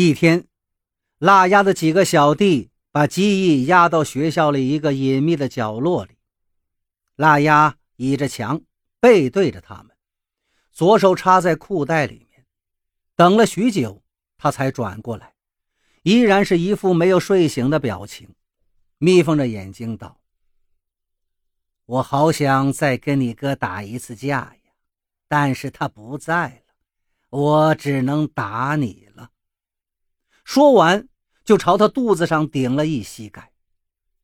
一天，腊鸭的几个小弟把鸡翼压到学校里一个隐秘的角落里。腊鸭倚着墙，背对着他们，左手插在裤袋里面。等了许久，他才转过来，依然是一副没有睡醒的表情，眯缝着眼睛道：“我好想再跟你哥打一次架呀，但是他不在了，我只能打你了。”说完，就朝他肚子上顶了一膝盖。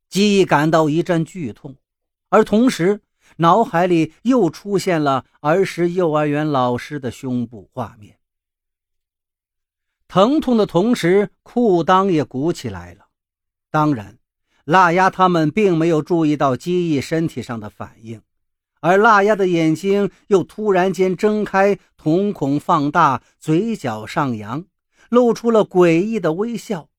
记忆感到一阵剧痛，而同时脑海里又出现了儿时幼儿园老师的胸部画面。疼痛的同时，裤裆也鼓起来了。当然，腊鸭他们并没有注意到记忆身体上的反应，而腊鸭的眼睛又突然间睁开，瞳孔放大，嘴角上扬。露出了诡异的微笑，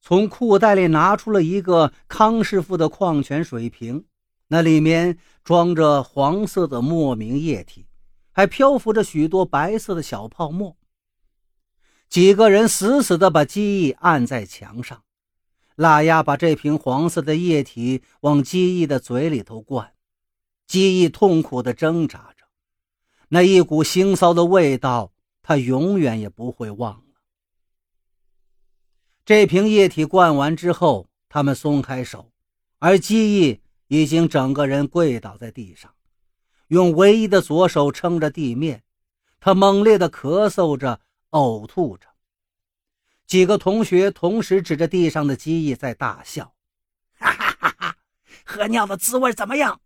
从裤袋里拿出了一个康师傅的矿泉水瓶，那里面装着黄色的莫名液体，还漂浮着许多白色的小泡沫。几个人死死地把机翼按在墙上，腊鸭把这瓶黄色的液体往鸡翼的嘴里头灌，鸡翼痛苦地挣扎着，那一股腥臊的味道。他永远也不会忘了。这瓶液体灌完之后，他们松开手，而基义已经整个人跪倒在地上，用唯一的左手撑着地面。他猛烈地咳嗽着，呕吐着。几个同学同时指着地上的基义在大笑：“哈哈哈哈！喝尿的滋味怎么样？”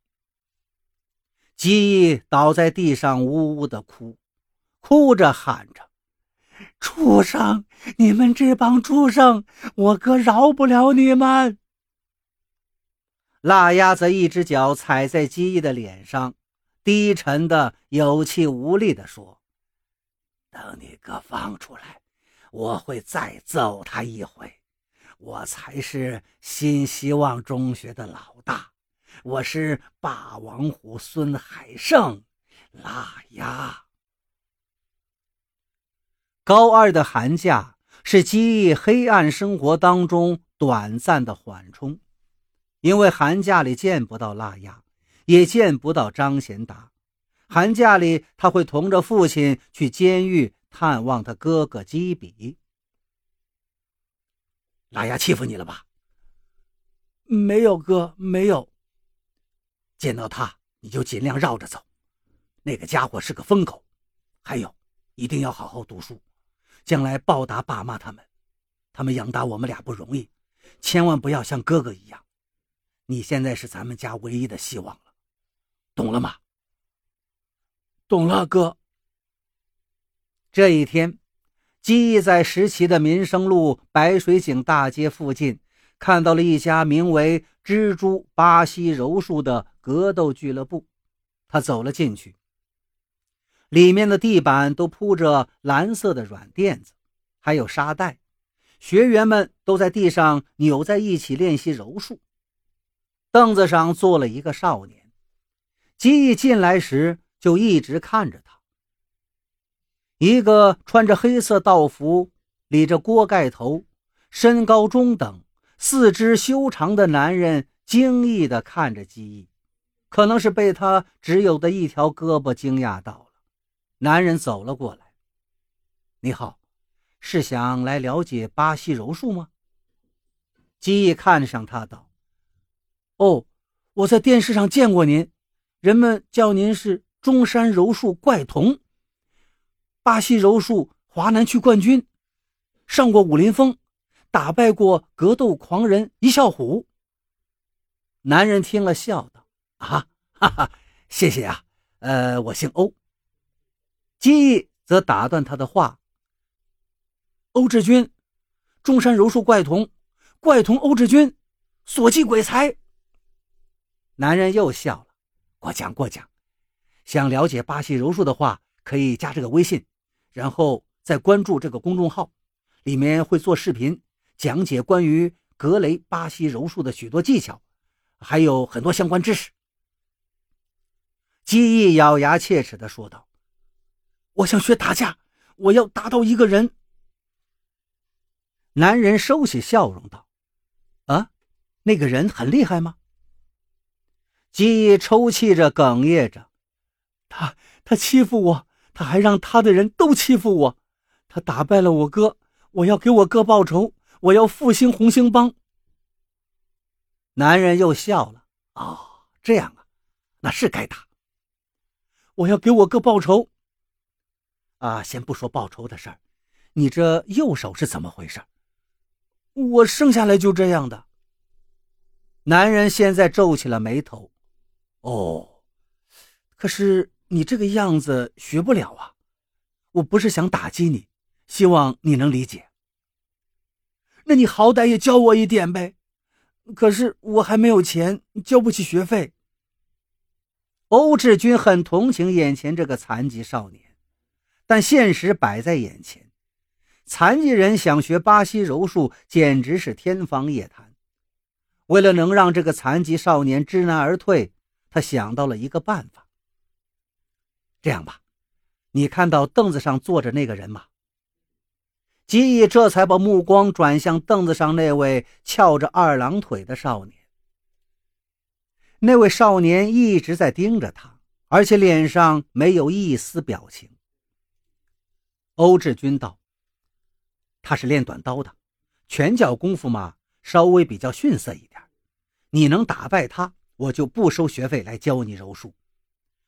基义倒在地上，呜呜地哭。哭着喊着：“畜生！你们这帮畜生！我哥饶不了你们！”腊鸭子一只脚踩在鸡翼的脸上，低沉的、有气无力地说：“等你哥放出来，我会再揍他一回。我才是新希望中学的老大，我是霸王虎孙海胜，腊鸭。”高二的寒假是记忆黑暗生活当中短暂的缓冲，因为寒假里见不到腊鸭，也见不到张贤达。寒假里他会同着父亲去监狱探望他哥哥基比。拉雅欺负你了吧？没有哥，没有。见到他你就尽量绕着走，那个家伙是个疯狗。还有，一定要好好读书。将来报答爸妈他们，他们养大我们俩不容易，千万不要像哥哥一样。你现在是咱们家唯一的希望了，懂了吗？懂了，哥。这一天，基义在石岐的民生路白水井大街附近，看到了一家名为“蜘蛛巴西柔术”的格斗俱乐部，他走了进去。里面的地板都铺着蓝色的软垫子，还有沙袋。学员们都在地上扭在一起练习柔术。凳子上坐了一个少年。基义进来时就一直看着他。一个穿着黑色道服、理着锅盖头、身高中等、四肢修长的男人惊异地看着基义，可能是被他只有的一条胳膊惊讶到。男人走了过来。你好，是想来了解巴西柔术吗？基义看上他道：“哦，我在电视上见过您，人们叫您是中山柔术怪童，巴西柔术华南区冠军，上过武林风，打败过格斗狂人一笑虎。”男人听了笑道：“啊，哈哈，谢谢啊，呃，我姓欧。”基义则打断他的话：“欧志军，中山柔术怪童，怪童欧志军，所记鬼才。”男人又笑了：“过奖过奖，想了解巴西柔术的话，可以加这个微信，然后再关注这个公众号，里面会做视频讲解关于格雷巴西柔术的许多技巧，还有很多相关知识。”基义咬牙切齿地说道。我想学打架，我要打倒一个人，男人收起笑容道：“啊，那个人很厉害吗？”记忆抽泣着，哽咽着：“他他欺负我，他还让他的人都欺负我。他打败了我哥，我要给我哥报仇，我要复兴红星帮。”男人又笑了：“哦，这样啊，那是该打。我要给我哥报仇。啊，先不说报仇的事儿，你这右手是怎么回事？”我生下来就这样的。男人现在皱起了眉头。哦，可是你这个样子学不了啊。我不是想打击你，希望你能理解。那你好歹也教我一点呗。可是我还没有钱，交不起学费。欧志军很同情眼前这个残疾少年，但现实摆在眼前。残疾人想学巴西柔术，简直是天方夜谭。为了能让这个残疾少年知难而退，他想到了一个办法。这样吧，你看到凳子上坐着那个人吗？吉义这才把目光转向凳子上那位翘着二郎腿的少年。那位少年一直在盯着他，而且脸上没有一丝表情。欧志军道。他是练短刀的，拳脚功夫嘛，稍微比较逊色一点。你能打败他，我就不收学费来教你柔术。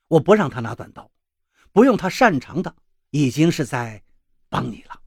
我不让他拿短刀，不用他擅长的，已经是在帮你了。